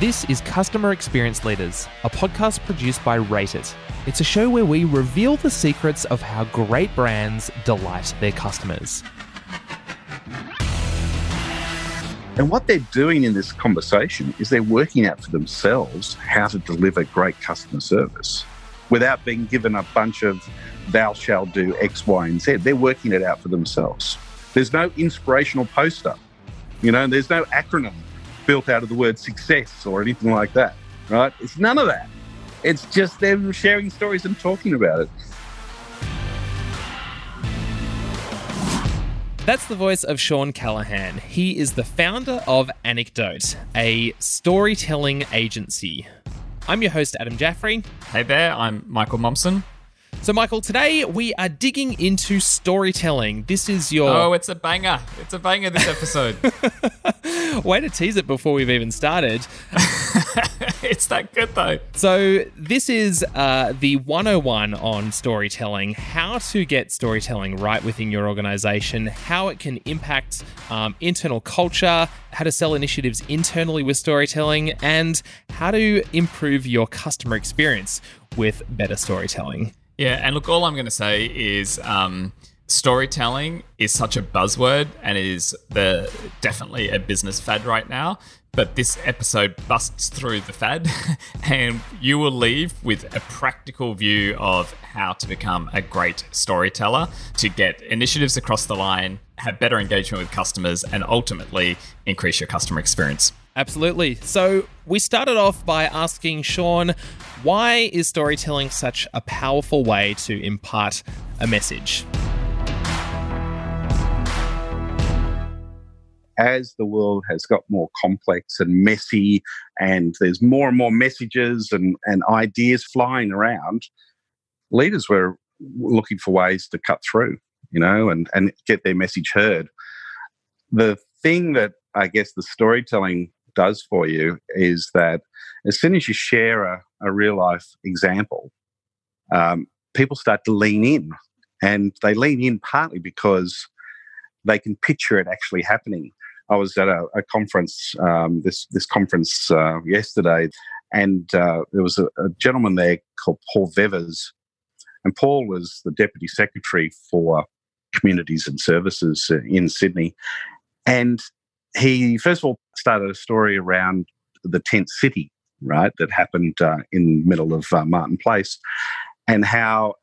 This is Customer Experience Leaders, a podcast produced by Rate It. It's a show where we reveal the secrets of how great brands delight their customers. And what they're doing in this conversation is they're working out for themselves how to deliver great customer service without being given a bunch of thou shall do X, Y, and Z. They're working it out for themselves. There's no inspirational poster, you know, there's no acronym built out of the word success or anything like that, right? It's none of that. It's just them sharing stories and talking about it. That's the voice of Shawn Callahan. He is the founder of Anecdote, a storytelling agency. I'm your host, Adam Jaffrey. Hey there, I'm Michael Momsen. So, Michael, today we are digging into storytelling. This is your. Oh, it's a banger. It's a banger this episode. Way to tease it before we've even started. it's that good, though. So, this is uh, the 101 on storytelling how to get storytelling right within your organization, how it can impact um, internal culture, how to sell initiatives internally with storytelling, and how to improve your customer experience with better storytelling. Yeah, and look, all I'm going to say is um, storytelling is such a buzzword and is the definitely a business fad right now. But this episode busts through the fad, and you will leave with a practical view of how to become a great storyteller to get initiatives across the line, have better engagement with customers, and ultimately increase your customer experience. Absolutely. So we started off by asking Shawn, why is storytelling such a powerful way to impart a message? As the world has got more complex and messy, and there's more and more messages and, and ideas flying around, leaders were looking for ways to cut through, you know, and, and get their message heard. The thing that I guess the storytelling does for you is that as soon as you share a, a real life example, um, people start to lean in. And they lean in partly because they can picture it actually happening. I was at a, a conference, um, this this conference uh, yesterday, and uh, there was a, a, gentleman there called Paul Vevers, and Paul was the deputy secretary for communities and services in Sydney, and he first of all started a story around the tent city, right, that happened uh, in the middle of uh, Martin Place, and how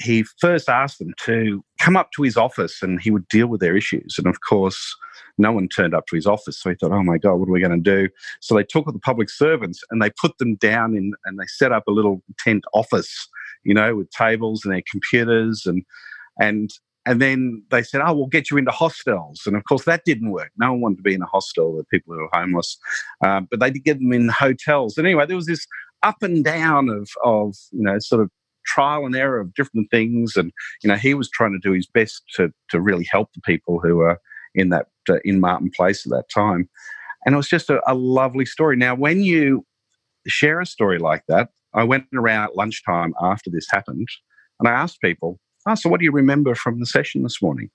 he first asked them to come up to his office and he would deal with their issues. And of course, no one turned up to his office. So he thought, oh my God, what are we going to do? So they took the public servants and they put them down in, and they set up a little tent office, you know, with tables and their computers and, and and then they said, "Oh, we'll get you into hostels." And of course, that didn't work. No one wanted to be in a hostel with people who were homeless, um, but they did get them in hotels. And anyway, there was this up and down of of you know sort of trial and error of different things. And you know, he was trying to do his best to to really help the people who were in that uh, in Martin Place at that time. And it was just a, a lovely story. Now, when you share a story like that, I went around at lunchtime after this happened, and I asked people Oh, so what do you remember from the session this morning?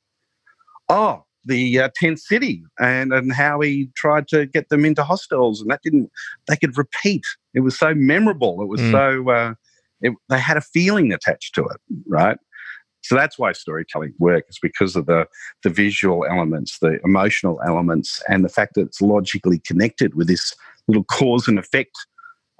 Oh, the uh, tent city and, and how he tried to get them into hostels and that didn't, they could repeat. It was so memorable. It was mm. so, uh, it, they had a feeling attached to it, right? So that's why storytelling works because of the, the visual elements, the emotional elements, and the fact that it's logically connected with this little cause and effect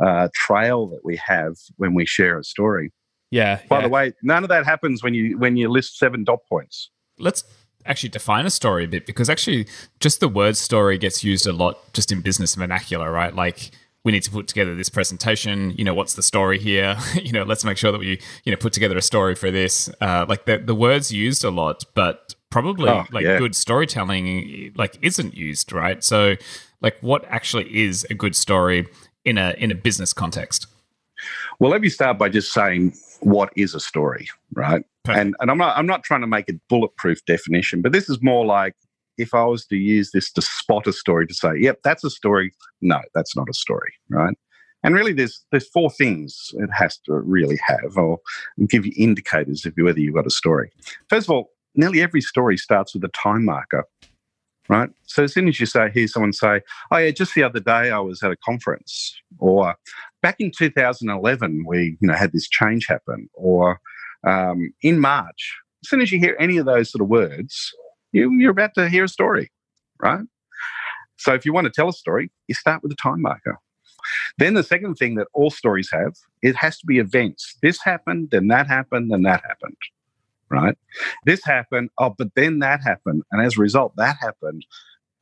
uh, trail that we have when we share a story. Yeah. By yeah. the way, none of that happens when you when you list seven dot points. Let's actually define a story a bit because actually just the word story gets used a lot just in business vernacular, right? Like we need to put together this presentation. You know, what's the story here? you know, let's make sure that we you know put together a story for this. Uh, like the the words used a lot, but probably oh, like yeah. good storytelling like isn't used, right? So like what actually is a good story in a in a business context? Well, let me start by just saying what is a story, right? And and I'm not I'm not trying to make a bulletproof definition, but this is more like if I was to use this to spot a story to say, yep, that's a story. No, that's not a story, right? And really, there's there's four things it has to really have, or give you indicators of whether you've got a story. First of all, nearly every story starts with a time marker. right? So as soon as you say, hear someone say, "Oh yeah, just the other day I was at a conference," or back in 2011 we you know had this change happen, or um, in March. As soon as you hear any of those sort of words, you, you're about to hear a story, right? So if you want to tell a story, you start with a time marker. Then the second thing that all stories have, it has to be events. This happened, then that happened, then that happened. Right? This happened, oh, but then that happened. And as a result, that happened.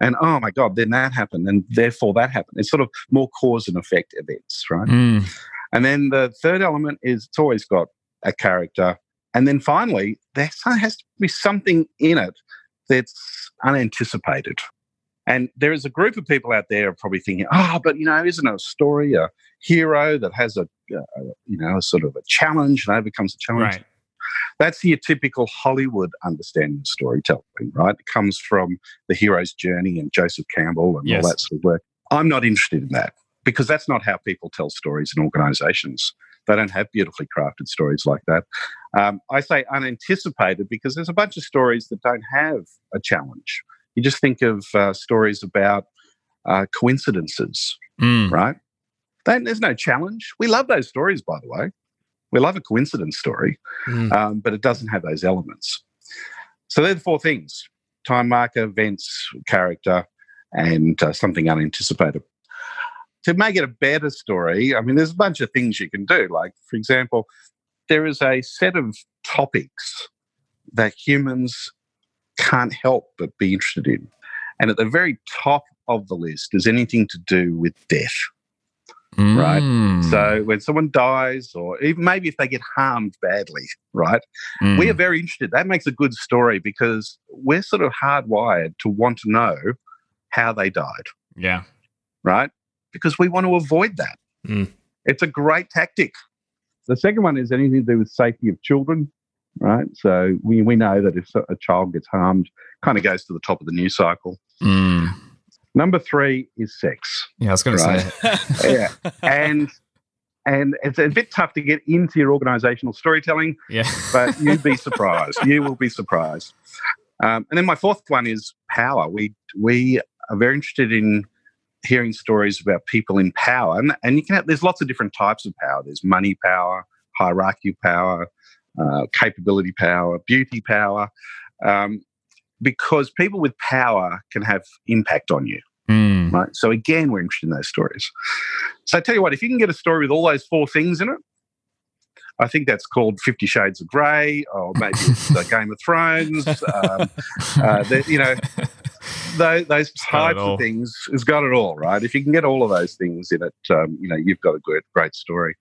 And oh my God, then that happened. And therefore that happened. It's sort of more cause and effect events, right? Mm. And then the third element is it's always got a character. And then finally, there has to be something in it that's unanticipated. And there is a group of people out there probably thinking, oh, but you know, isn't it a story, a hero that has a, a you know, a sort of a challenge and overcomes a challenge? Right. That's your typical Hollywood understanding of storytelling, right? It comes from the hero's journey and Joseph Campbell and Yes. all that sort of work. I'm not interested in that because that's not how people tell stories in organizations. They don't have beautifully crafted stories like that. Um, I say unanticipated because there's a bunch of stories that don't have a challenge. You just think of uh, stories about uh, coincidences, Mm. right? Then there's no challenge. We love those stories, by the way. We love a coincidence story, Mm. um, but it doesn't have those elements. So they're the four things time marker, events, character, and uh, something unanticipated. To make it a better story, I mean, there's a bunch of things you can do. Like, for example, there is a set of topics that humans can't help but be interested in. And at the very top of the list is anything to do with death. Right. Mm. So when someone dies, or even maybe if they get harmed badly, right? Mm. We are very interested. That makes a good story because we're sort of hardwired to want to know how they died, yeah. right? Because we want to avoid that. Mm. It's a great tactic. The second one is anything to do with safety of children, right? So we, we know that if a child gets harmed, kind of goes to the top of the news cycle. Mm. Number three is sex. Yeah, I was going Right. to say. Yeah. and and it's a bit tough to get into your organizational storytelling, Yeah. but you'd be surprised. you will be surprised. Um, and then my fourth one is power. We we are very interested in hearing stories about people in power, and, and you can have, there's lots of different types of power. There's money power, hierarchy power, uh, capability power, beauty power, um, because people with power can have impact on you Mm. right? So again, we're interested in those stories. So I tell you what, if you can get a story with all those four things in it, I think that's called Fifty Shades of Grey, or maybe it's uh, Game of Thrones. Um, uh, the, you know, those, those types of things has got it all, right? If you can get all of those things in it, um, you know, you've got a good, great story.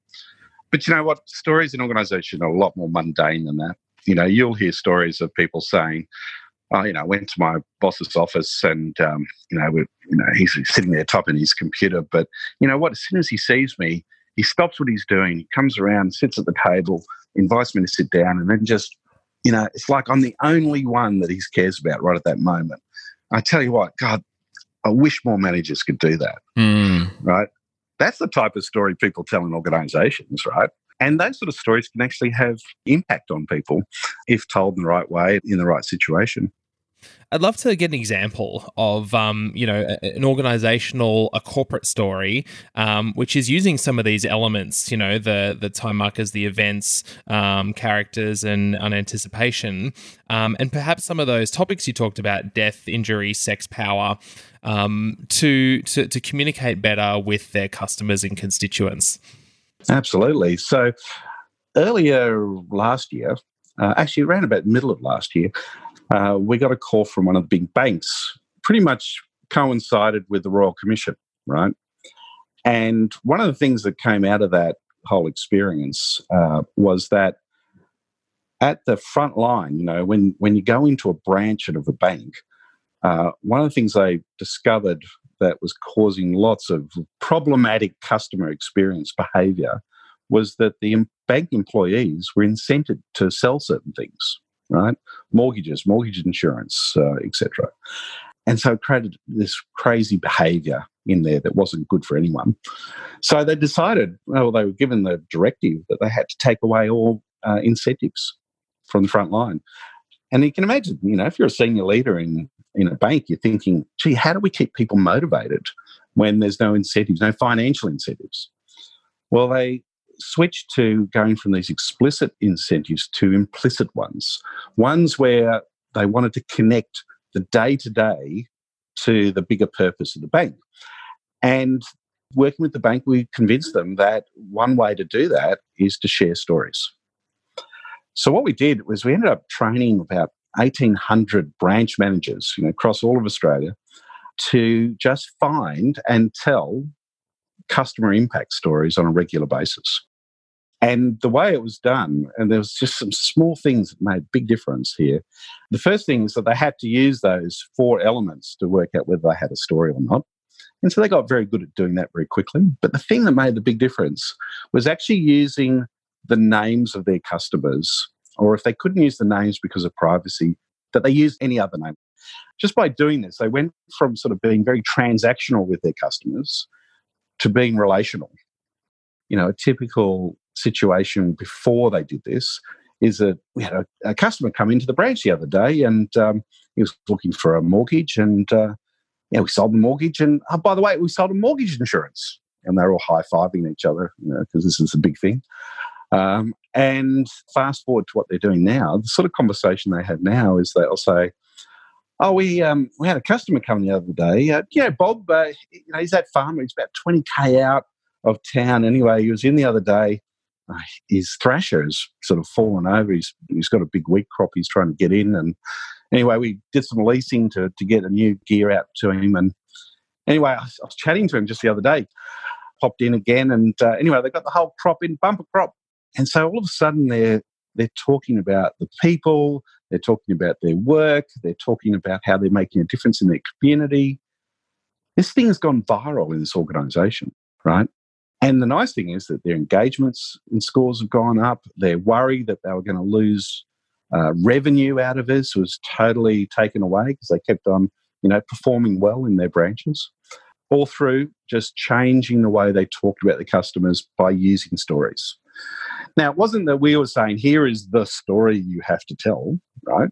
But you know what? Stories in organisation are a lot more mundane than that. You know, you'll hear stories of people saying, "Oh, you know, I went to my boss's office and um, you know, we you know, he's sitting there typing his computer, but you know what? As soon as he sees me, he stops what he's doing, he comes around, sits at the table, invites me to sit down, and then just, you know, it's like I'm the only one that he cares about right at that moment. I tell you what, God, I wish more managers could do that, Mm. right? That's the type of story people tell in organizations, right? And those sort of stories can actually have impact on people if told in the right way, in the right situation. I'd love to get an example of, um, you know, an organizational, a corporate story, um, which is using some of these elements, you know, the the time markers, the events, um, characters, and unanticipation, um, and perhaps some of those topics you talked about, death, injury, sex, power, um, to, to to communicate better with their customers and constituents. Absolutely. So earlier last year, uh, actually around about the middle of last year, uh, we got a call from one of the big banks, pretty much coincided with the Royal Commission, right? And one of the things that came out of that whole experience uh, was that at the front line, you know, when, when you go into a branch of a bank, uh, one of the things they discovered that was causing lots of problematic customer experience behavior was that the bank employees were incented to sell certain things, right? Mortgages, mortgage insurance, uh, etc. And so it created this crazy behavior in there that wasn't good for anyone. So they decided, well, they were given the directive that they had to take away all uh, incentives from the front line. And you can imagine, you know, if you're a senior leader in in a bank, you're thinking, gee, how do we keep people motivated when there's no incentives, no financial incentives? Well, they switched to going from these explicit incentives to implicit ones, ones where they wanted to connect the day to day to the bigger purpose of the bank. And working with the bank, we convinced them that one way to do that is to share stories. So what we did was we ended up training about 1,800 branch managers you know, across all of Australia to just find and tell customer impact stories on a regular basis. And the way it was done, and there was just some small things that made big difference here. The first thing is that they had to use those four elements to work out whether they had a story or not. And so they got very good at doing that very quickly. But the thing that made the big difference was actually using the names of their customers, or if they couldn't use the names because of privacy, that they used any other name. Just by doing this, they went from sort of being very transactional with their customers to being relational. You know, a typical situation before they did this is that we had a, a customer come into the branch the other day and um, he was looking for a mortgage and uh, yeah, we sold the mortgage and oh, by the way, we sold a mortgage insurance and they're all high fiving each other because you know, this is a big thing. Um, and fast forward to what they're doing now, the sort of conversation they have now is they'll say, "Oh, we um, we had a customer come the other day. Uh, know, Bob, uh, you know, he's that farmer. He's about twenty k out of town. Anyway, he was in the other day his thrasher has sort of fallen over. He's he's got a big wheat crop he's trying to get in, and anyway, we did some leasing to to get a new gear out to him. And anyway, I was, I was chatting to him just the other day. Popped in again, and uh, anyway, they got the whole crop in bumper crop, and so all of a sudden they're they're talking about the people, they're talking about their work, they're talking about how they're making a difference in their community. This thing has gone viral in this organisation, right? And the nice thing is that their engagements and scores have gone up. Their worry that they were going to lose uh, revenue out of this was totally taken away because they kept on, you know, performing well in their branches. All through just changing the way they talked about the customers by using stories. Now, it wasn't that we were saying, here is the story you have to tell, right?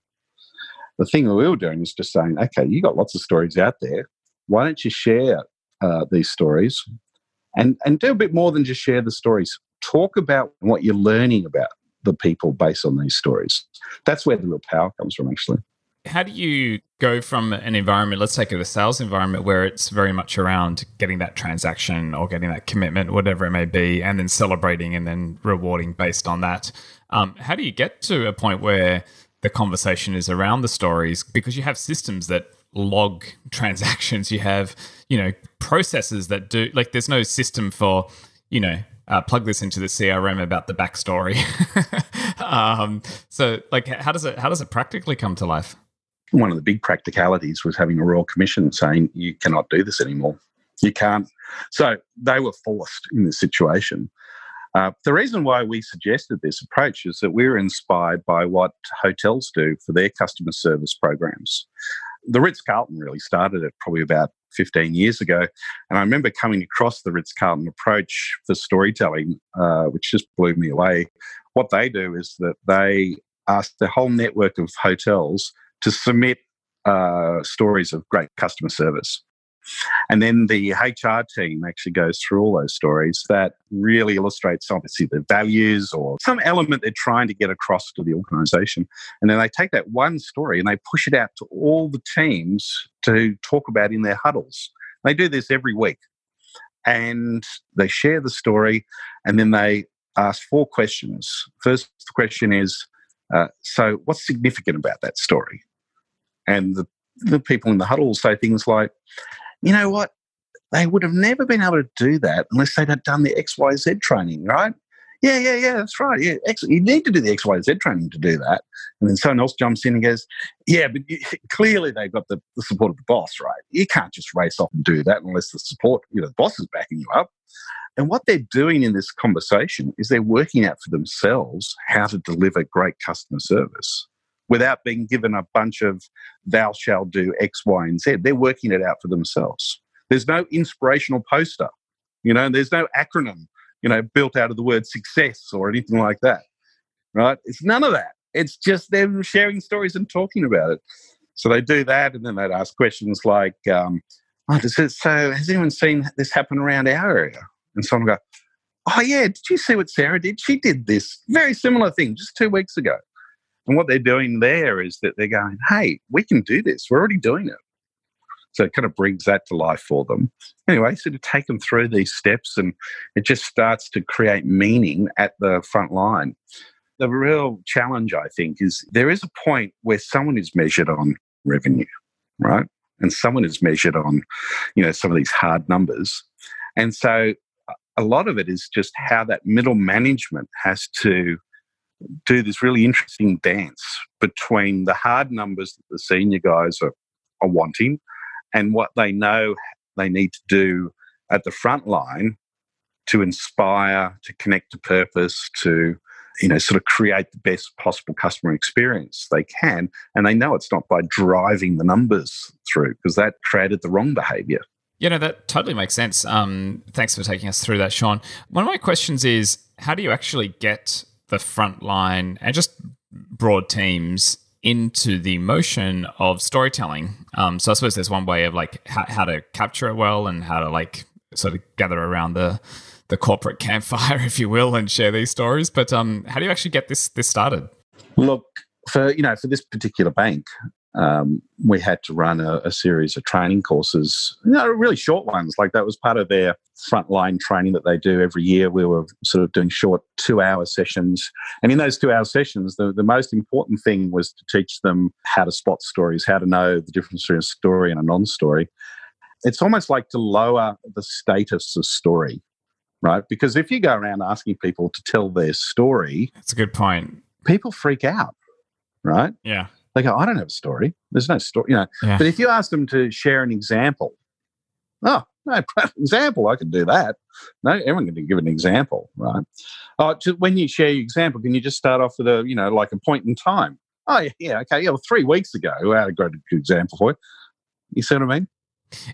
The thing that we were doing is just saying, okay, you got lots of stories out there. Why don't you share uh, these stories and and do a bit more than just share the stories. Talk about what you're learning about the people based on these stories. That's where the real power comes from, actually. How do you go from an environment, let's take it a sales environment where it's very much around getting that transaction or getting that commitment, whatever it may be, and then celebrating and then rewarding based on that? Um, how do you get to a point where the conversation is around the stories because you have systems that log transactions. You have, you know, processes that do like there's no system for, you know, uh, plug this into the CRM about the backstory. um, so, like, how does it how does it practically come to life? One of the big practicalities was having a royal commission saying you cannot do this anymore. You can't. So they were forced in this situation. Uh, the reason why we suggested this approach is that we were inspired by what hotels do for their customer service programs the Ritz Carlton really started it probably about 15 years ago. And I remember coming across the Ritz Carlton approach for storytelling, uh, which just blew me away. What they do is that they ask the whole network of hotels to submit uh, stories of great customer service. And then the HR team actually goes through all those stories that really illustrates obviously the values or some element they're trying to get across to the organization. And then they take that one story and they push it out to all the teams to talk about in their huddles. They do this every week. And they share the story and then they ask four questions. First question is uh, So, what's significant about that story? And the, the people in the huddle will say things like, you know what? They would have never been able to do that unless they'd have done the XYZ training, right? Yeah, yeah, yeah, that's right. Yeah, you need to do the XYZ training to do that. And then someone else jumps in and goes, yeah, but you, clearly they've got the, the support of the boss, right? You can't just race off and do that unless the support, you know, the boss is backing you up. And what they're doing in this conversation is they're working out for themselves how to deliver great customer service without being given a bunch of thou shall do X, Y, and Z. They're working it out for themselves. There's no inspirational poster, you know, there's no acronym, you know, built out of the word success or anything like that, right? It's none of that. It's just them sharing stories and talking about it. So they do that, and then they'd ask questions like, um, oh, does it, so has anyone seen this happen around our area? And someone go, oh, yeah, did you see what Sarah did? She did this very similar thing just two weeks ago. And what they're doing there is that they're going, hey, we can do this. We're already doing it. So it kind of brings that to life for them. Anyway, so to take them through these steps and it just starts to create meaning at the front line. The real challenge, I think, is there is a point where someone is measured on revenue, right? And someone is measured on, you know, some of these hard numbers. And so a lot of it is just how that middle management has to do this really interesting dance between the hard numbers that the senior guys are, are wanting and what they know they need to do at the front line to inspire, to connect to purpose, to you know sort of create the best possible customer experience they can. And they know it's not by driving the numbers through because that created the wrong behavior. You know that totally makes sense. Um, thanks for taking us through that shawn. One of my questions is how do you actually get the front line and just broad teams into the motion of storytelling. Um, so I suppose there's one way of like how, how to capture it well and how to like sort of gather around the the corporate campfire, if you will, and share these stories. But um, how do you actually get this this started? Look, for you know, for this particular bank, um, we had to run a, a, series of training courses, you know, really short ones. Like that was part of their frontline training that they do every year. We were sort of doing short two hour sessions. And in those two hour sessions, the, the most important thing was to teach them how to spot stories, how to know the difference between a story and a non story. It's almost like to lower the status of story, right? Because if you go around asking people to tell their story, that's a good point. People freak out, right? Yeah they go, I don't have a story. There's no story, you know. Yeah. But if you ask them to share an example, oh, no example, I can do that. No, everyone can give an example, right? Uh, oh, just when you share your example, can you just start off with a, you know, like a point in time? Oh, yeah, okay, yeah. Well, three weeks ago, I had a great example for you. You see what I mean?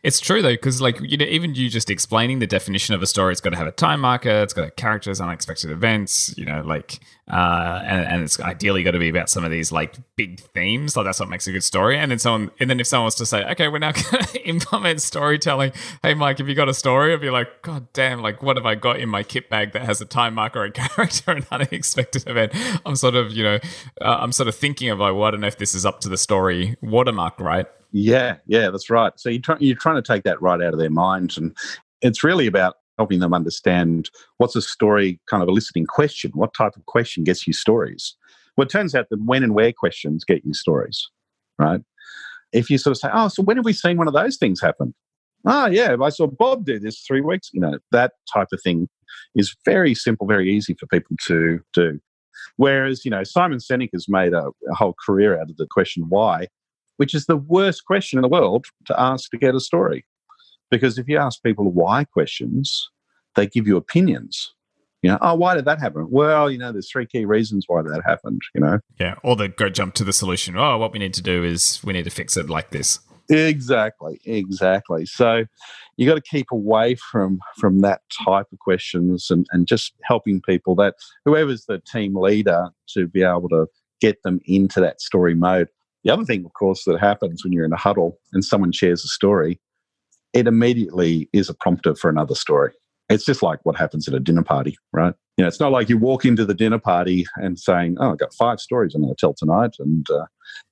It's true though, because like you know, even you just explaining the definition of a story, it's got to have a time marker, it's got characters, unexpected events, you know, like, uh, and, and it's ideally got to be about some of these like big themes. Like that's what makes a good story. And then someone, and then if someone was to say, okay, we're now going to implement storytelling. Hey, Mike, have you got a story? I'd be like, God damn, like what have I got in my kit bag that has a time marker, a character, an unexpected event? I'm sort of, you know, uh, I'm sort of thinking of like, well, I don't know if this is up to the story watermark, right? Yeah, yeah, that's right. So you're, try- you're trying to take that right out of their minds. And it's really about helping them understand what's a story kind of eliciting question. What type of question gets you stories? Well, it turns out that when and where questions get you stories, right? If you sort of say, oh, so when have we seen one of those things happen? Oh, yeah, I saw Bob do this three weeks. You know, that type of thing is very simple, very easy for people to do. Whereas, you know, Simon Sinek has made a, a whole career out of the question why which is the worst question in the world to ask to get a story. Because if you ask people why questions, they give you opinions. You know, oh, why did that happen? Well, you know, there's three key reasons why that happened, you know? Yeah. Or they go jump to the solution. Oh, what we need to do is we need to fix it like this. Exactly, exactly. So you got to keep away from from that type of questions and, and just helping people that whoever's the team leader to be able to get them into that story mode. The other thing, of course, that happens when you're in a huddle and someone shares a story, it immediately is a prompter for another story. It's just like what happens at a dinner party, right? You know, it's not like you walk into the dinner party and saying, "Oh, I've got five stories I'm going to tell tonight," and uh,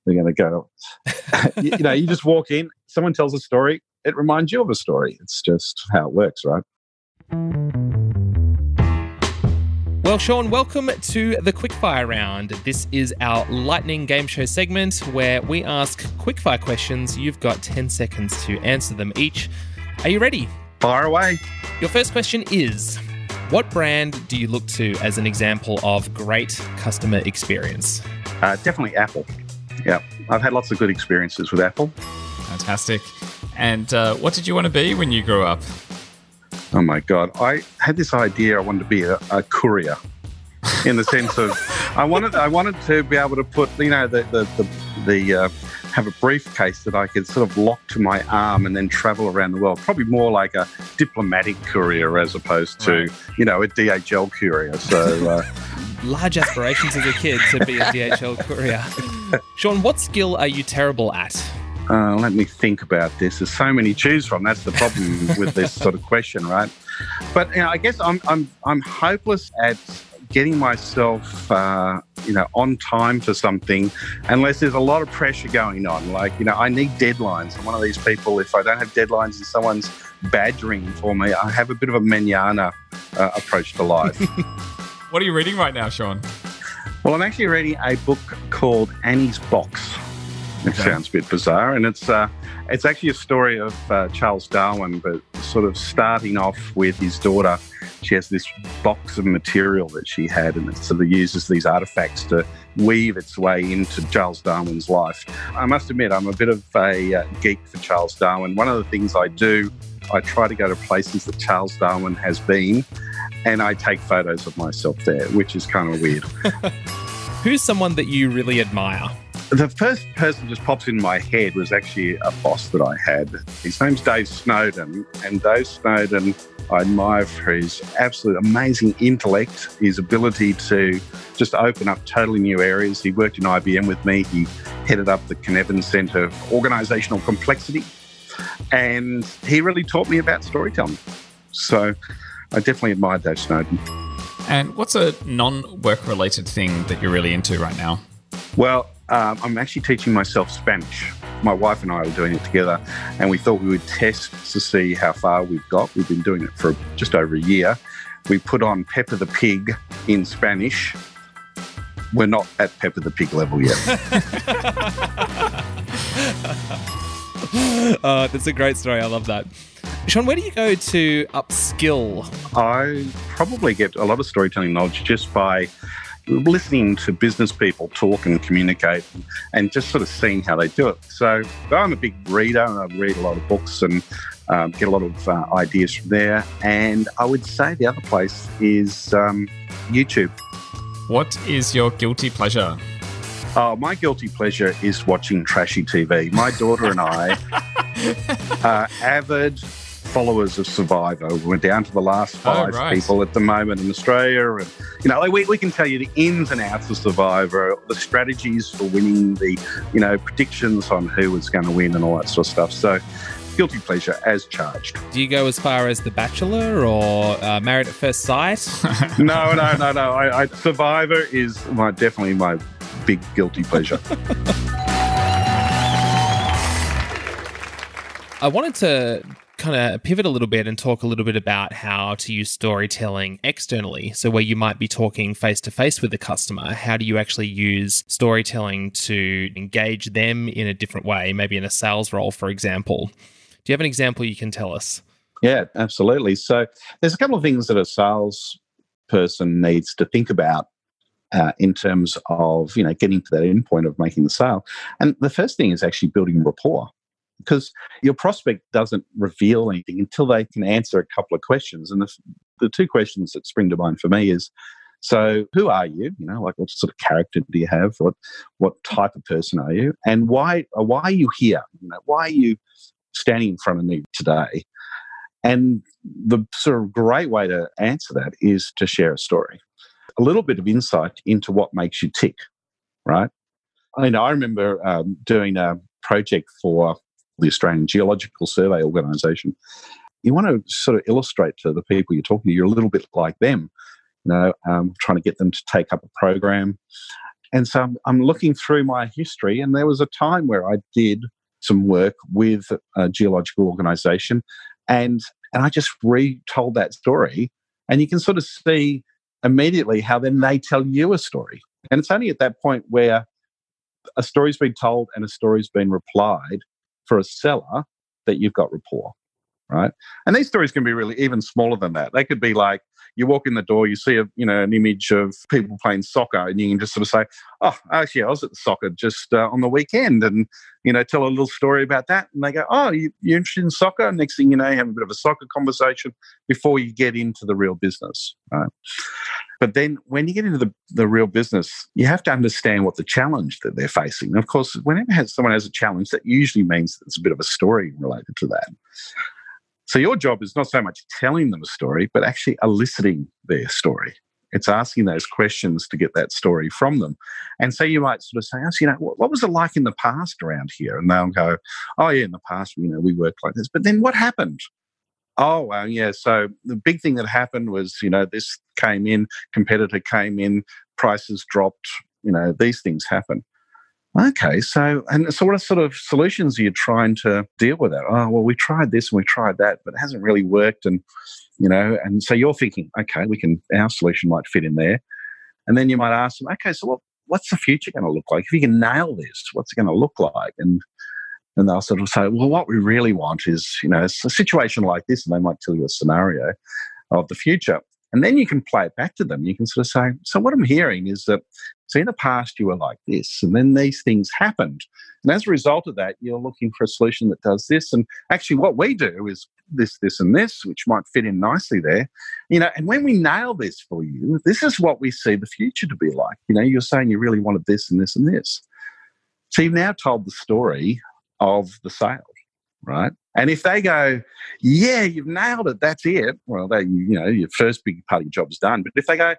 we're going to go. you, you know, you just walk in, someone tells a story, it reminds you of a story. It's just how it works, right? Well, Shawn, welcome to the Quickfire Round. This is our lightning game show segment where we ask quickfire questions. You've got 10 seconds to answer them each. Are you ready? Fire away. Your first question is What brand do you look to as an example of great customer experience? Uh, definitely Apple. Yeah, I've had lots of good experiences with Apple. Fantastic. And uh, what did you want to be when you grew up? Oh my God. I had this idea I wanted to be a, a courier in the sense of I wanted I wanted to be able to put, you know, the, the, the, the uh, have a briefcase that I could sort of lock to my arm and then travel around the world. Probably more like a diplomatic courier as opposed to, right. you know, a DHL courier. So, uh, large aspirations as a kid to be a DHL courier. Shawn, what skill are you terrible at? Uh, let me think about this. There's so many to choose from. That's the problem with this sort of question, right? But you know, I guess I'm I'm I'm hopeless at getting myself, uh, you know, on time for something, unless there's a lot of pressure going on. Like, you know, I need deadlines. I'm one of these people. If I don't have deadlines and someone's badgering for me, I have a bit of a manana uh, approach to life. what are you reading right now, Shawn? Well, I'm actually reading a book called Annie's Box. It okay. sounds a bit bizarre, and it's uh, it's actually a story of uh, Charles Darwin, but sort of starting off with his daughter. She has this box of material that she had, and it sort of uses these artifacts to weave its way into Charles Darwin's life. I must admit, I'm a bit of a uh, geek for Charles Darwin. One of the things I do, I try to go to places that Charles Darwin has been, and I take photos of myself there, which is kind of weird. Who's someone that you really admire? The first person just pops in my head was actually a boss that I had. His name's Dave Snowden, and Dave Snowden I admire for his absolute amazing intellect, his ability to just open up totally new areas. He worked in IBM with me. He headed up the Cynefin Centre of Organisational Complexity, and he really taught me about storytelling. So I definitely admire Dave Snowden. And what's a non work related thing that you're really into right now? Well, um, I'm actually teaching myself Spanish. My wife and I are doing it together, and we thought we would test to see how far we've got. We've been doing it for just over a year. We put on Peppa the Pig in Spanish. We're not at Peppa the Pig level yet. uh, that's a great story. I love that. Shawn, where do you go to upskill? I probably get a lot of storytelling knowledge just by listening to business people talk and communicate and just sort of seeing how they do it. So I'm a big reader and I read a lot of books and um, get a lot of uh, ideas from there. And I would say the other place is um, YouTube. What is your guilty pleasure? Oh, my guilty pleasure is watching trashy TV. My daughter and I are avid followers of Survivor. We're down to the last oh, five oh, right. people at the moment in Australia. And, you know, we, we can tell you the ins and outs of Survivor, the strategies for winning, the, you know, predictions on who is going to win and all that sort of stuff. So, guilty pleasure as charged. Do you go as far as The Bachelor or uh, Married at First Sight? no, no, no, no. I, I, Survivor is my definitely my big guilty pleasure. I wanted to kind of pivot a little bit and talk a little bit about how to use storytelling externally. So, where you might be talking face to face with the customer, how do you actually use storytelling to engage them in a different way, maybe in a sales role, for example? Do you have an example you can tell us? Yeah, absolutely. So, there's a couple of things that a sales person needs to think about uh, in terms of you know getting to that end point of making the sale. And the first thing is actually building rapport because your prospect doesn't reveal anything until they can answer a couple of questions. And the, the two questions that spring to mind for me is, so who are you? You know, like what sort of character do you have? What what type of person are you? And why why are you here? You know, why are you standing in front of me today? And the sort of great way to answer that is to share a story, a little bit of insight into what makes you tick, right? I know I remember um, doing a project for the Australian Geological Survey Organisation. You want to sort of illustrate to the people you're talking to, you're a little bit like them, you know, um, trying to get them to take up a program. And so I'm, I'm looking through my history, and there was a time where I did some work with a geological organisation, and and I just retold that story, and you can sort of see immediately how then they tell you a story, and it's only at that point where a story's been told and a story's been replied for a seller that you've got rapport, right? And these stories can be really even smaller than that. They could be like you walk in the door, you see a you know an image of people playing soccer, and you can just sort of say, "Oh, actually, I was at the soccer just uh, on the weekend," and you know tell a little story about that, and they go, "Oh, you, you're interested in soccer?" Next thing you know, you have a bit of a soccer conversation before you get into the real business. Right? But then when you get into the, the real business, you have to understand what the challenge that they're facing. And of course, whenever someone has a challenge, that usually means there's a bit of a story related to that. So your job is not so much telling them a story, but actually eliciting their story. It's asking those questions to get that story from them. And so you might sort of say, oh, you know, what, what was it like in the past around here? And they'll go, oh, yeah, in the past, you know, we worked like this. But then what happened? Oh, well, yeah. So the big thing that happened was, you know, this came in, competitor came in, prices dropped, you know, these things happen. Okay, so and so what sort of solutions are you trying to deal with that? Oh, well, we tried this and we tried that, but it hasn't really worked. And you know, and so you're thinking, okay, we can our solution might fit in there. And then you might ask them, okay, so what what's the future going to look like? If you can nail this, what's it going to look like? And and they'll sort of say, well, what we really want is, you know, a situation like this, and they might tell you a scenario of the future. And then you can play it back to them. You can sort of say, so what I'm hearing is that, so in the past you were like this, and then these things happened. And as a result of that, you're looking for a solution that does this. And actually, what we do is this, this, and this, which might fit in nicely there. You know, and when we nail this for you, this is what we see the future to be like. You know, you're saying you really wanted this and this and this. So you've now told the story of the sale, right? And if they go, yeah, you've nailed it, that's it. Well, they, you know, your first big part of your job is done. But if they go,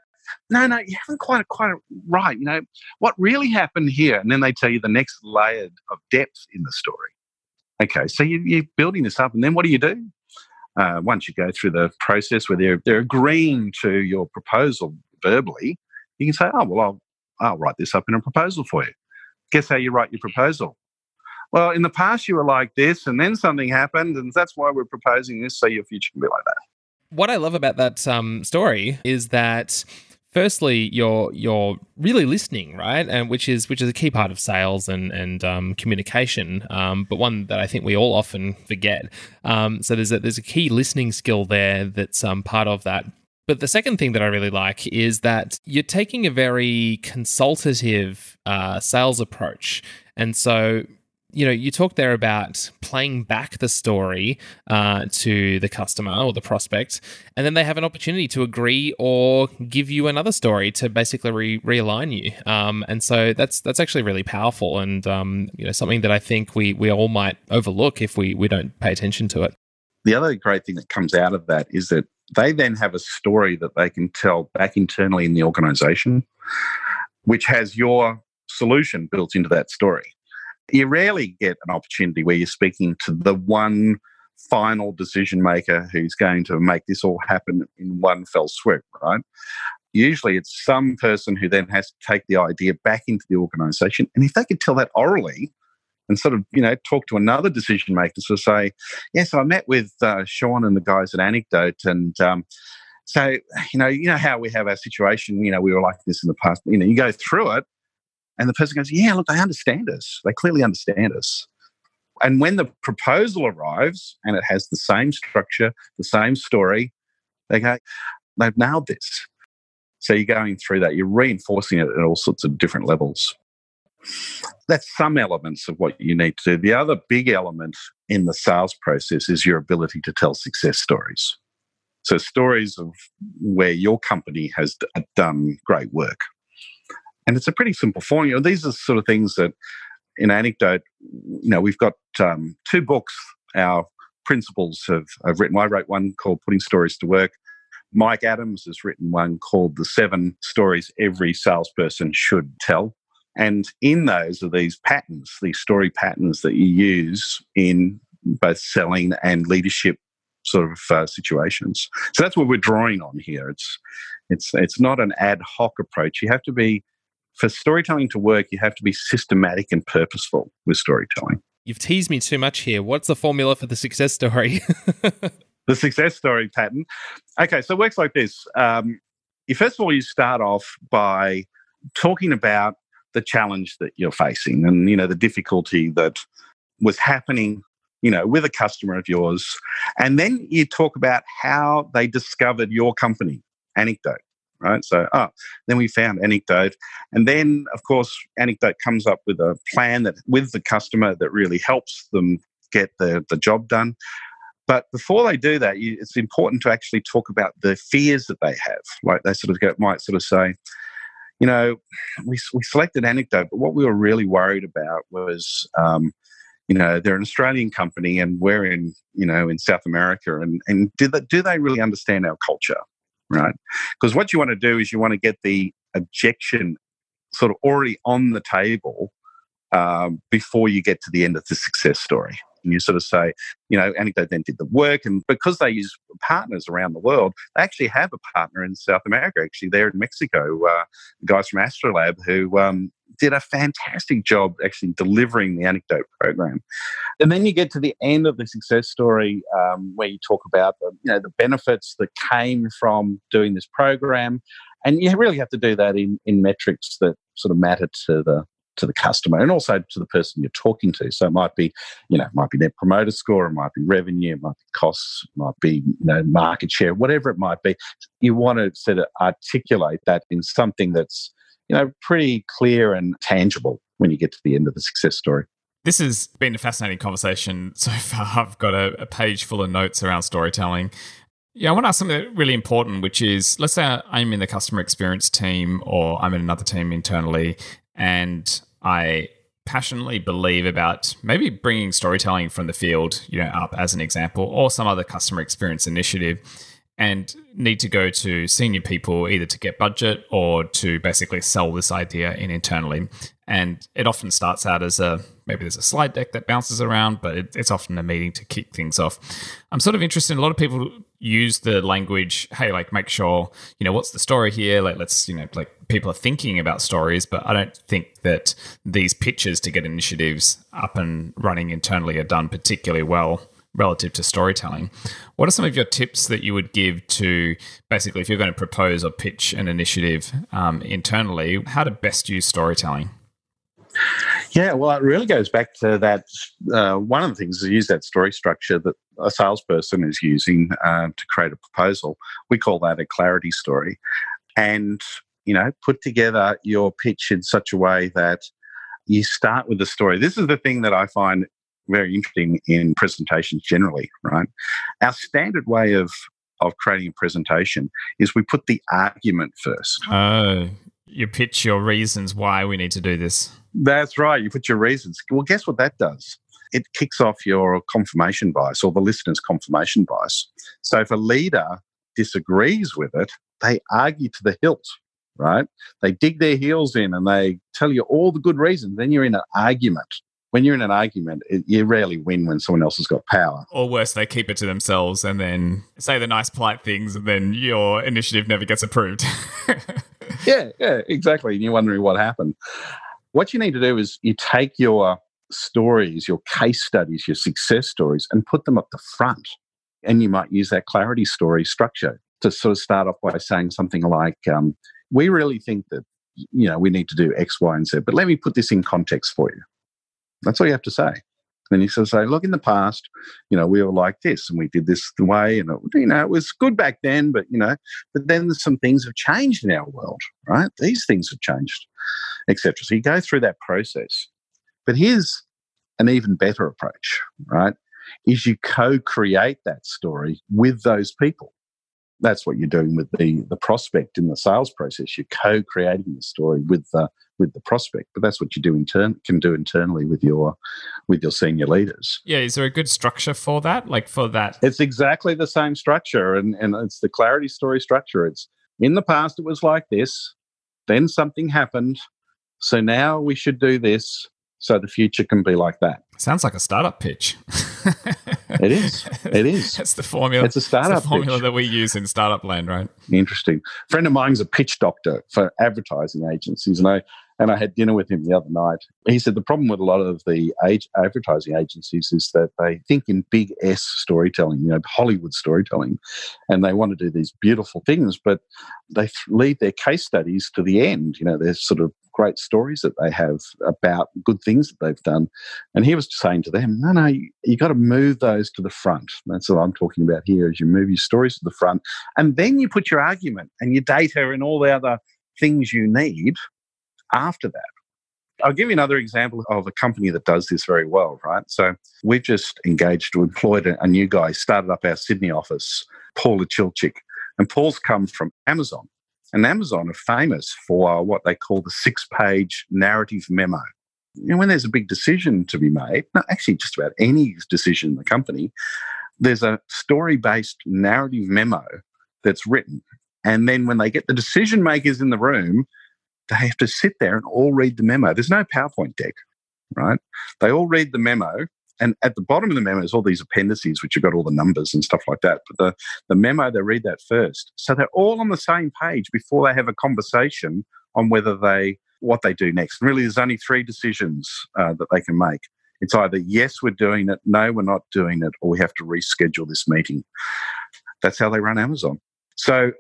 no, no, you haven't quite quite right. You know what really happened here, and then they tell you the next layer of depth in the story. Okay, so you, you're building this up, and then what do you do? Uh, once you go through the process where they're they're agreeing to your proposal verbally, you can say, "Oh, well, I'll I'll write this up in a proposal for you." Guess how you write your proposal? Well, in the past you were like this, and then something happened, and that's why we're proposing this, so your future can be like that. What I love about that um, story is that firstly you're you're really listening right? And which is which is a key part of sales and and um, communication um, but one that I think we all often forget. Um, so there's a there's a key listening skill there that's um, part of that. But the second thing that I really like is that you're taking a very consultative uh, sales approach. And so you know, you talk there about playing back the story uh, to the customer or the prospect, and then they have an opportunity to agree or give you another story to basically re- realign you. Um, and so that's that's actually really powerful, and um, you know, something that I think we we all might overlook if we we don't pay attention to it. The other great thing that comes out of that is that they then have a story that they can tell back internally in the organization, which has your solution built into that story. You rarely get an opportunity where you're speaking to the one final decision maker who's going to make this all happen in one fell swoop, right? Usually it's some person who then has to take the idea back into the organization. And if they could tell that orally, and sort of you know talk to another decision maker sort of say yes i met with uh, shawn and the guys at anecdote and um, so you know you know how we have our situation you know we were like this in the past you know you go through it and the person goes, Yeah, look, they understand us. They clearly understand us. And when the proposal arrives and it has the same structure, the same story, they go, They've nailed this. So you're going through that, you're reinforcing it at all sorts of different levels. That's some elements of what you need to do. The other big element in the sales process is your ability to tell success stories. So, stories of where your company has done great work. And it's a pretty simple formula. These are sort of things that, in anecdote, you know, we've got um, two books our principals have, have written. I wrote one called Putting Stories to Work. Mike Adams has written one called The Seven Stories Every Salesperson Should Tell. And in those are these patterns, these story patterns that you use in both selling and leadership sort of uh, situations. So that's what we're drawing on here. It's it's it's not an ad hoc approach. You have to be for storytelling to work, you have to be systematic and purposeful with storytelling. You've teased me too much here. What's the formula for the success story? the success story pattern. Okay, so it works like this. Um, you first of all, you start off by talking about the challenge that you're facing and you know the difficulty that was happening you know with a customer of yours and then you talk about how they discovered your company anecdote right? So, oh, then we found Anecdote. And then, of course, Anecdote comes up with a plan that with the customer that really helps them get the, the job done. But before they do that, you, it's important to actually talk about the fears that they have. Like they sort of go, might sort of say, you know, we, we selected Anecdote, but what we were really worried about was, um, you know, they're an Australian company and we're in, you know, in South America. And, and do, they, do they really understand our culture? Right? Because what you want to do is you want to get the objection sort of already on the table um, before you get to the end of the success story. And you sort of say, you know, Anecdote then did the work, and because they use partners around the world, they actually have a partner in South America, actually there in Mexico, uh, guys from Astrolab who um, did a fantastic job actually delivering the Anecdote program. And then you get to the end of the success story um, where you talk about the, you know, the benefits that came from doing this program. And you really have to do that in, in metrics that sort of matter to the to the customer and also to the person you're talking to. So it might be, you know, it might be net promoter score, it might be revenue, it might be costs, it might be, you know, market share, whatever it might be. You want to sort of articulate that in something that's, you know, pretty clear and tangible when you get to the end of the success story. This has been a fascinating conversation so far. I've got a, a page full of notes around storytelling. Yeah, I want to ask something really important, which is let's say I'm in the customer experience team or I'm in another team internally, and I passionately believe about maybe bringing storytelling from the field, you know, up as an example, or some other customer experience initiative, and need to go to senior people either to get budget or to basically sell this idea in internally. And it often starts out as a maybe there's a slide deck that bounces around, but it, it's often a meeting to kick things off. I'm sort of interested. In, a lot of people use the language, hey, like make sure you know what's the story here. Like let's you know like people are thinking about stories, but I don't think that these pitches to get initiatives up and running internally are done particularly well relative to storytelling. What are some of your tips that you would give to basically if you're going to propose or pitch an initiative um, internally, how to best use storytelling? Yeah, well, it really goes back to that. Uh, one of the things is use that story structure that a salesperson is using uh, to create a proposal. We call that a clarity story. And, you know, put together your pitch in such a way that you start with the story. This is the thing that I find very interesting in presentations generally, right? Our standard way of of creating a presentation is we put the argument first. Oh, you pitch your reasons why we need to do this. That's right. You put your reasons. Well, guess what that does? It kicks off your confirmation bias or the listener's confirmation bias. So if a leader disagrees with it, they argue to the hilt, right? They dig their heels in and they tell you all the good reasons. Then you're in an argument. When you're in an argument, it, you rarely win when someone else has got power. Or worse, they keep it to themselves and then say the nice, polite things, and then your initiative never gets approved. yeah, yeah, exactly. And you're wondering what happened. What you need to do is you take your stories, your case studies, your success stories, and put them up the front. And you might use that clarity story structure to sort of start off by saying something like, um, "We really think that you know we need to do X, Y, and Z, but let me put this in context for you." That's all you have to say. Then he of say, "Look, in the past, you know, we were like this, and we did this the way, and it, you know, it was good back then, but you know, but then some things have changed in our world, right? These things have changed." etc. So you go through that process. But here's an even better approach, right? Is you co-create that story with those people. That's what you're doing with the the prospect in the sales process. You're co-creating the story with the with the prospect, but that's what you do intern can do internally with your with your senior leaders. Yeah, is there a good structure for that? Like for that, it's exactly the same structure, and and it's the clarity story structure. It's in the past it was like this, then something happened, so now we should do this so the future can be like that. Sounds like a startup pitch. it is. It is. That's the formula. It's a startup it's the formula pitch. that we use in startup land, right? Interesting. A friend of mine's a pitch doctor for advertising agencies, and I and I had dinner with him the other night. He said the problem with a lot of the age, advertising agencies is that they think in big S storytelling, you know, Hollywood storytelling, and they want to do these beautiful things, but they leave their case studies to the end. You know, they're sort of great stories that they have about good things that they've done. And he was saying to them, no, no, you, you got to move those to the front. That's what I'm talking about here is you move your stories to the front and then you put your argument and your data and all the other things you need after that. I'll give you another example of a company that does this very well, right? So we've just engaged to employed a, new guy, started up our Sydney office, Paul Chilchik. And Paul's come from Amazon. And Amazon are famous for what they call the six page narrative memo. Know, when there's a big decision to be made, no, actually just about any decision in the company, there's a story based narrative memo that's written. And then when they get the decision makers in the room, they have to sit there and all read the memo. There's no PowerPoint deck, right? They all read the memo. And at the bottom of the memo is all these appendices, which have got all the numbers and stuff like that. But the, the memo, they read that first. So they're all on the same page before they have a conversation on whether they, what they do next. And really, there's only three decisions uh, that they can make. It's either yes, we're doing it, no, we're not doing it, or we have to reschedule this meeting. That's how they run Amazon. So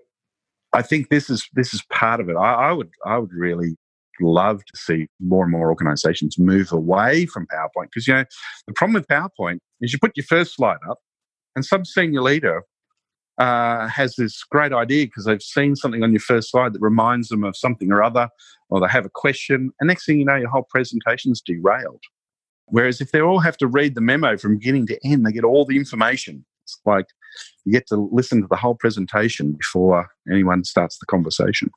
I think this is this is part of it. I, I would I would really love to see more and more organizations move away from PowerPoint because you know the problem with PowerPoint is you put your first slide up and some senior leader uh, has this great idea because they've seen something on your first slide that reminds them of something or other, or they have a question, and next thing you know, your whole presentation's derailed. Whereas if they all have to read the memo from beginning to end, they get all the information. It's like you get to listen to the whole presentation before anyone starts the conversation.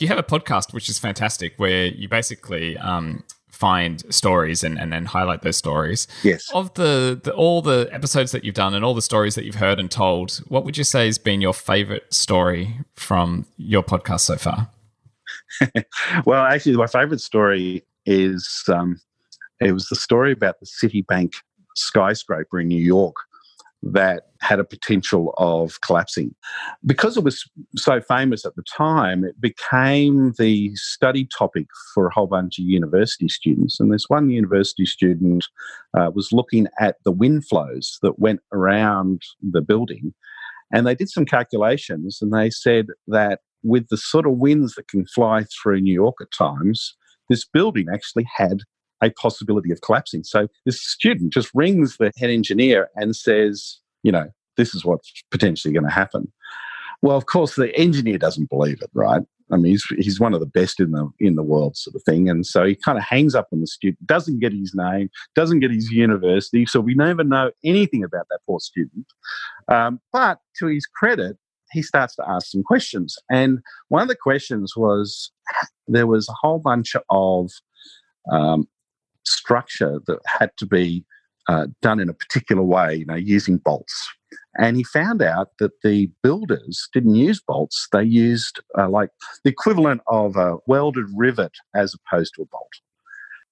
You have a podcast which is fantastic, where you basically um, find stories and, and then highlight those stories. Yes. Of the, the all the episodes that you've done and all the stories that you've heard and told, what would you say has been your favorite story from your podcast so far? well, actually, my favorite story is um, it was the story about the Citibank skyscraper in New York that had a potential of collapsing. Because it was so famous at the time, it became the study topic for a whole bunch of university students. And this one university student uh, was looking at the wind flows that went around the building. And they did some calculations and they said that with the sort of winds that can fly through New York at times, this building actually had a possibility of collapsing. So this student just rings the head engineer and says, you know, this is what's potentially going to happen. Well, of course, the engineer doesn't believe it, right? I mean, he's, he's one of the best in the in the world, sort of thing. And so he kind of hangs up on the student, doesn't get his name, doesn't get his university. So we never know anything about that poor student. Um, but to his credit, he starts to ask some questions. And one of the questions was there was a whole bunch of um, structure that had to be uh, done in a particular way, you know, using bolts. And he found out that the builders didn't use bolts; they used uh, like the equivalent of a welded rivet as opposed to a bolt.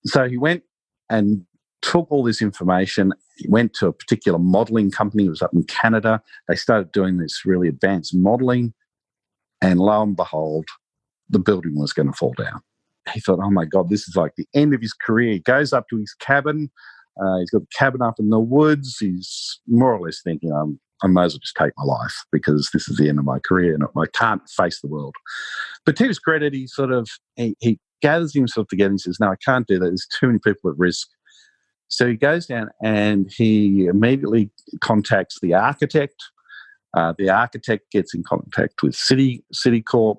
So he went and took all this information. He went to a particular modeling company. It was up in Canada. They started doing this really advanced modeling, and lo and behold, the building was going to fall down he thought, oh my God, this is like the end of his career. He goes up to his cabin. Uh, he's got the cabin up in the woods. He's more or less thinking, I'm, I might as well just take my life because this is the end of my career and I can't face the world. But to his credit, he sort of he, he gathers himself together and says, no, I can't do that. There's too many people at risk. So he goes down and he immediately contacts the architect. Uh, the architect gets in contact with City Citicorp.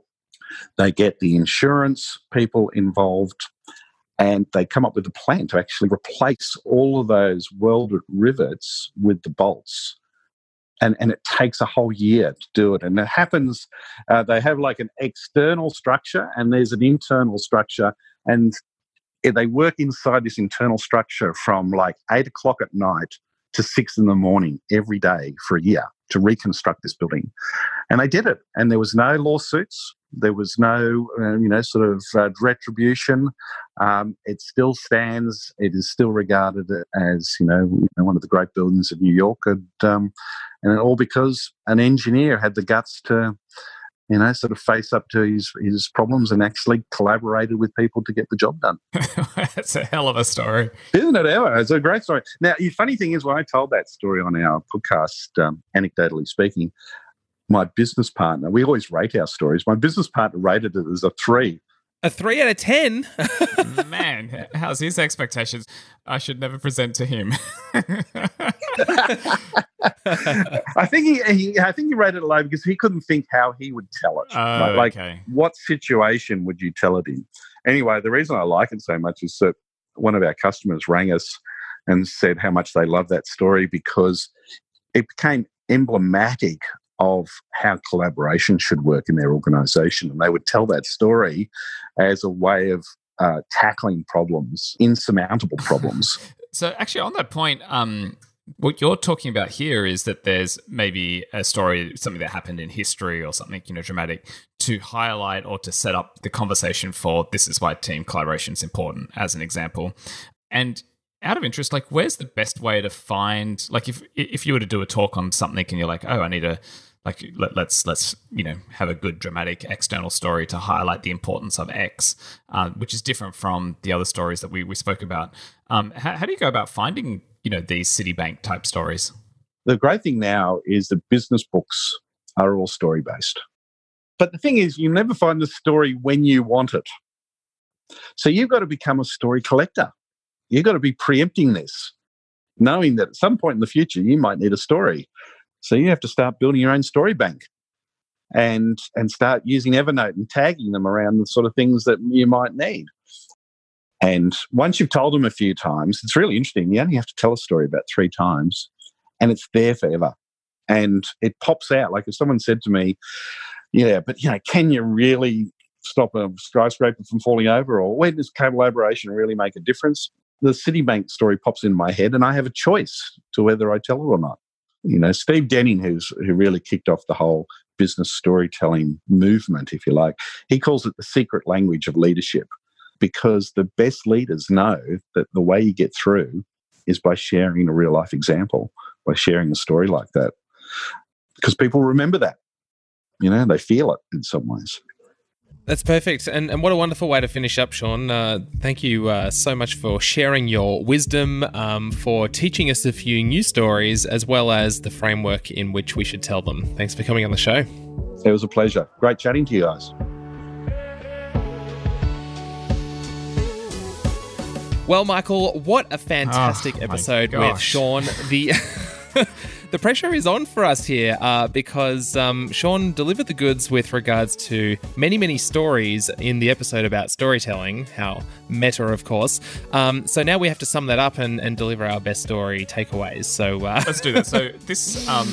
They get the insurance people involved and they come up with a plan to actually replace all of those welded rivets with the bolts. And, and it takes a whole year to do it. And it happens, uh, they have like an external structure and there's an internal structure. And they work inside this internal structure from like eight o'clock at night to six in the morning every day for a year to reconstruct this building. And they did it. And there was no lawsuits. There was no, uh, you know, sort of uh, retribution. Um, it still stands. It is still regarded as, you know, one of the great buildings of New York, and um, and all because an engineer had the guts to, you know, sort of face up to his his problems and actually collaborated with people to get the job done. That's a hell of a story, isn't it? Ever, it's a great story. Now, the funny thing is, when I told that story on our podcast, um, anecdotally speaking, my business partner, we always rate our stories. My business partner rated it as a three. A three out of 10? Man, how's his expectations? I should never present to him. I think he, he, I think he rated it low because he couldn't think how he would tell it. Oh, like, okay. what situation would you tell it in? Anyway, the reason I like it so much is that one of our customers rang us and said how much they love that story because it became emblematic of how collaboration should work in their organization. And they would tell that story as a way of uh, tackling problems, insurmountable problems. so, actually, on that point, um, what you're talking about here is that there's maybe a story, something that happened in history or something, you know, dramatic to highlight or to set up the conversation for this is why team collaboration is important, as an example. And out of interest, like where's the best way to find like if if you were to do a talk on something and you're like, oh, I need a like let, let's let's you know have a good dramatic external story to highlight the importance of X, uh, which is different from the other stories that we we spoke about. Um, how, how do you go about finding you know these Citibank type stories? The great thing now is that business books are all story based. But the thing is, you never find the story when you want it. So you've got to become a story collector. You've got to be preempting this, knowing that at some point in the future you might need a story. So you have to start building your own story bank and and start using Evernote and tagging them around the sort of things that you might need. And once you've told them a few times, it's really interesting. You only have to tell a story about three times and it's there forever. And it pops out. Like if someone said to me, Yeah, but you know, can you really stop a skyscraper from falling over? Or when does collaboration really make a difference? The Citibank story pops in my head and I have a choice to whether I tell it or not. You know, Steve Denning, who's who really kicked off the whole business storytelling movement, if you like, he calls it the secret language of leadership because the best leaders know that the way you get through is by sharing a real life example, by sharing a story like that. Because people remember that. You know, they feel it in some ways. That's perfect. And, and what a wonderful way to finish up, Shawn. Uh, thank you uh, so much for sharing your wisdom, um, for teaching us a few new stories, as well as the framework in which we should tell them. Thanks for coming on the show. It was a pleasure. Great chatting to you guys. Well, Michael, what a fantastic oh, episode with Shawn. The the pressure is on for us here uh, because um, Shawn delivered the goods with regards to many, many stories in the episode about storytelling. How meta, of course. Um, so now we have to sum that up and, and deliver our best story takeaways. So uh- let's do that. So this. Um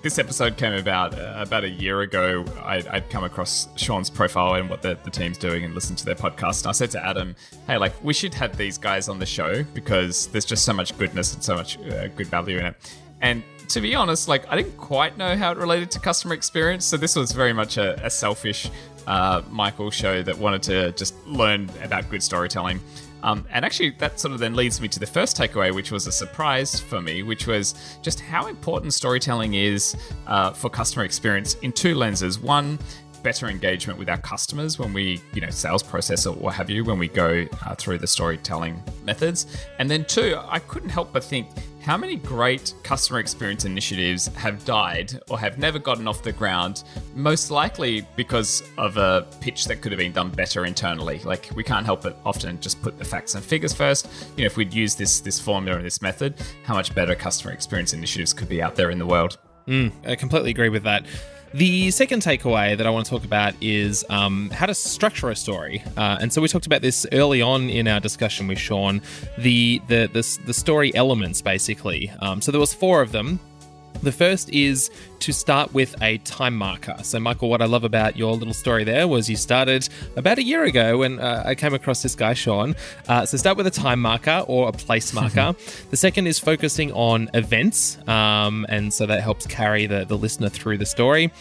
this episode came about uh, about a year ago. I'd, I'd, come across Shawn's profile and what the, the team's doing and listened to their podcast. And I said to Adam, hey, like, we should have these guys on the show because there's just so much goodness and so much uh, good value in it. And to be honest, like, I didn't quite know how it related to customer experience. So this was very much a, a selfish uh, Michael show that wanted to just learn about good storytelling. Um, and actually, that sort of then leads me to the first takeaway, which was a surprise for me, which was just how important storytelling is uh, for customer experience in two lenses. One, better engagement with our customers when we, you know, sales process or what have you, when we go uh, through the storytelling methods. And then two, I couldn't help but think how many great customer experience initiatives have died or have never gotten off the ground, most likely because of a pitch that could have been done better internally? Like we can't help but often just put the facts and figures first. You know, if we'd use this this formula and this method, how much better customer experience initiatives could be out there in the world. Mm, I completely agree with that. The second takeaway that I want to talk about is um, how to structure a story. Uh, and so we talked about this early on in our discussion with Shawn. The the the, the story elements basically. Um, so there was four of them. The first is to start with a time marker. So, Michael, what I love about your little story there was you started about a year ago when uh, I came across this guy, Shawn. Uh, so, start with a time marker or a place marker. the second is focusing on events. Um, and so that helps carry the, the listener through the story.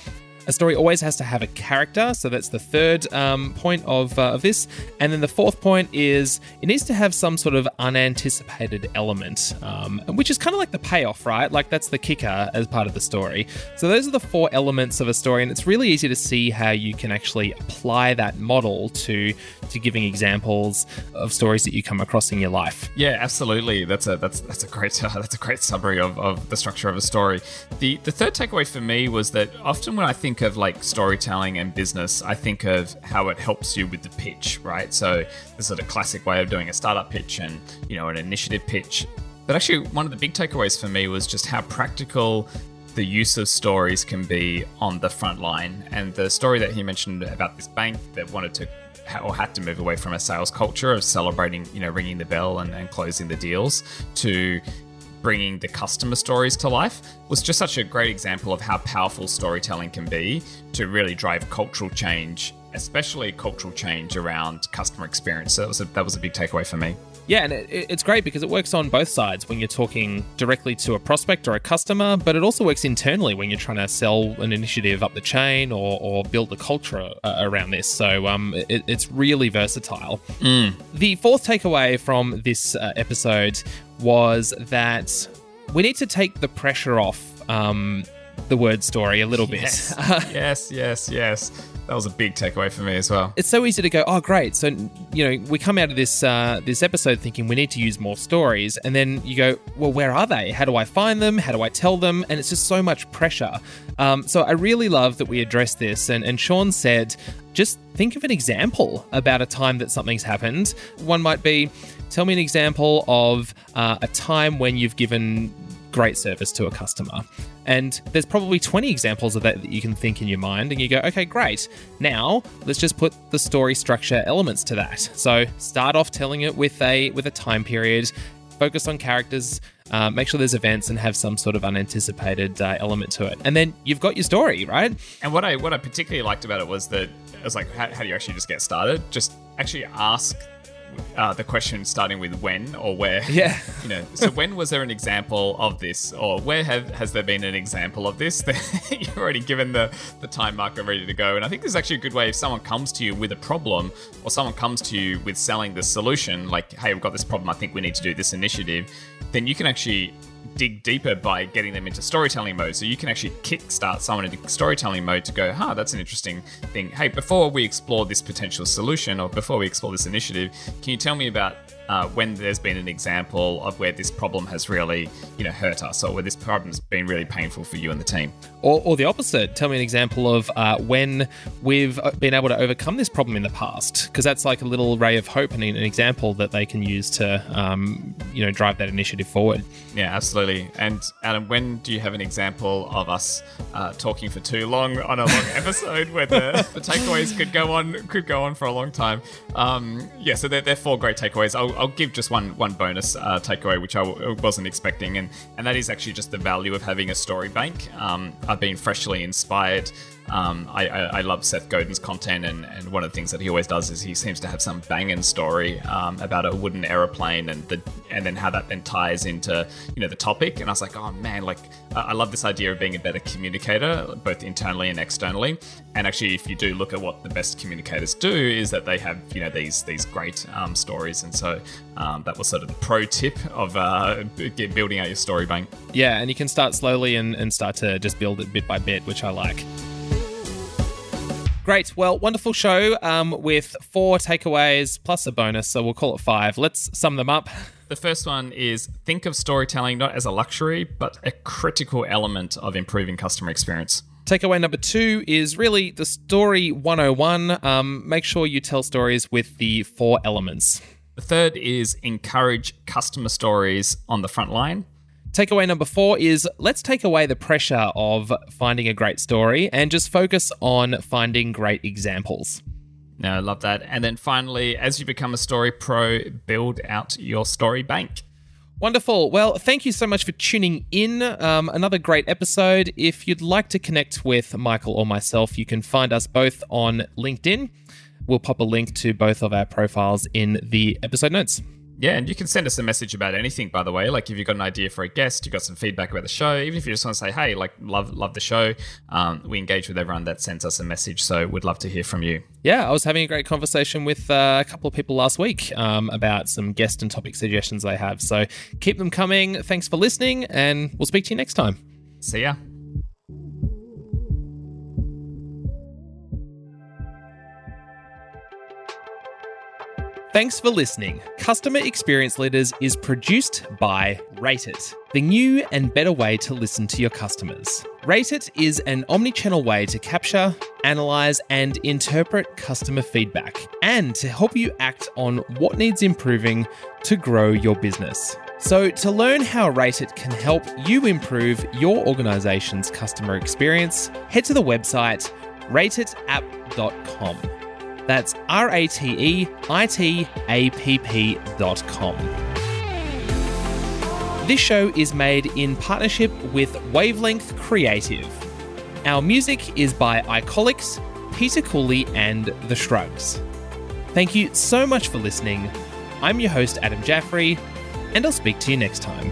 A story always has to have a character, so that's the third um, point of, uh, of this. And then the fourth point is it needs to have some sort of unanticipated element, um, which is kind of like the payoff, right? Like that's the kicker as part of the story. So those are the four elements of a story, and it's really easy to see how you can actually apply that model to to giving examples of stories that you come across in your life. Yeah, absolutely. That's a that's that's a great uh, that's a great summary of, of the structure of a story. The the third takeaway for me was that often when I think think of like storytelling and business, I think of how it helps you with the pitch, right? So there's sort of classic way of doing a startup pitch and, you know, an initiative pitch. But actually, one of the big takeaways for me was just how practical the use of stories can be on the front line. And the story that he mentioned about this bank that wanted to or had to move away from a sales culture of celebrating, you know, ringing the bell and, and closing the deals to bringing the customer stories to life was just such a great example of how powerful storytelling can be to really drive cultural change, especially cultural change around customer experience. So that was a, that was a big takeaway for me. Yeah, and it, it's great because it works on both sides when you're talking directly to a prospect or a customer, but it also works internally when you're trying to sell an initiative up the chain or, or build the culture uh, around this. So um, it, it's really versatile. Mm. The fourth takeaway from this uh, episode was that we need to take the pressure off um, the word story a little Yes, bit. yes, yes, yes. That was a big takeaway for me as well. it's so easy to go, oh great. So you know, we come out of this uh, this episode thinking we need to use more stories, and then you go, well, where are they? How do I find them? How do I tell them? And it's just so much pressure. Um, so I really love that we addressed this. And, and Shawn said, just think of an example about a time that something's happened. One might be, tell me an example of uh, a time when you've given great service to a customer. And there's probably 20 examples of that that you can think in your mind, and you go, okay, great. Now let's just put the story structure elements to that. So start off telling it with a with a time period, focus on characters, uh, make sure there's events, and have some sort of unanticipated uh, element to it. And then you've got your story, right? And what I what I particularly liked about it was that it was like, how, how do you actually just get started? Just actually ask uh, the question starting with when or where. Yeah. You know, so when was there an example of this, or where have has there been an example of this? You've already given the the time marker ready to go, and I think this is actually a good way if someone comes to you with a problem, or someone comes to you with selling the solution, like, hey, we've got this problem, I think we need to do this initiative, then you can actually dig deeper by getting them into storytelling mode. So you can actually kickstart someone into storytelling mode to go, huh, that's an interesting thing. Hey, before we explore this potential solution or before we explore this initiative, can you tell me about uh, when there's been an example of where this problem has really, you know, hurt us or where this problem's been really painful for you and the team? Or, or the opposite. Tell me an example of uh, when we've uh, been able to overcome this problem in the past, because that's like a little ray of hope and an example that they can use to, um, you know, drive that initiative forward. Yeah, absolutely. And Adam, when do you have an example of us uh, talking for too long on a long episode where the, the takeaways could go on could go on for a long time? Um, yeah, so they're, they're four great takeaways. I'll, I'll give just one one bonus uh, takeaway, which I w- wasn't expecting, and and that is actually just the value of having a story bank. Um, I've been freshly inspired. Um, I, I, I love Seth Godin's content, and, and one of the things that he always does is he seems to have some banging story um, about a wooden aeroplane, and the and then how that then ties into you know the topic. And I was like, oh man, like I love this idea of being a better communicator, both internally and externally. And actually, if you do look at what the best communicators do, is that they have you know these these great um, stories, and so um, that was sort of the pro tip of uh, building out your story bank. Yeah, and you can start slowly and, and start to just build it bit by bit, which I like. Great. Well, wonderful show um, with four takeaways plus a bonus. So we'll call it five. Let's sum them up. The first one is think of storytelling not as a luxury, but a critical element of improving customer experience. Takeaway number two is really the story 101. Um, make sure you tell stories with the four elements. The third is encourage customer stories on the front line. Takeaway number four is let's take away the pressure of finding a great story and just focus on finding great examples. No, I love that. And then finally, as you become a story pro, build out your story bank. Wonderful. Well, thank you so much for tuning in. Um, another great episode. If you'd like to connect with Michael or myself, you can find us both on LinkedIn. We'll pop a link to both of our profiles in the episode notes. Yeah, and you can send us a message about anything, by the way. Like if you've got an idea for a guest, you've got some feedback about the show, even if you just want to say, hey, like, love love the show, um, we engage with everyone that sends us a message. So we'd love to hear from you. Yeah, I was having a great conversation with uh, a couple of people last week um, about some guest and topic suggestions they have. So keep them coming. Thanks for listening, and we'll speak to you next time. See ya. Thanks for listening. Customer Experience Leaders is produced by Rate It, the new and better way to listen to your customers. Rate It is an omni channel way to capture, analyze, and interpret customer feedback and to help you act on what needs improving to grow your business. So, to learn how Rate It can help you improve your organization's customer experience, head to the website rateitapp.com. That's R A T E I T A P P dot com. This show is made in partnership with Wavelength Creative. Our music is by Icolics, Peter Cooley, and The Shrugs. Thank you so much for listening. I'm your host, Adam Jaffrey, and I'll speak to you next time.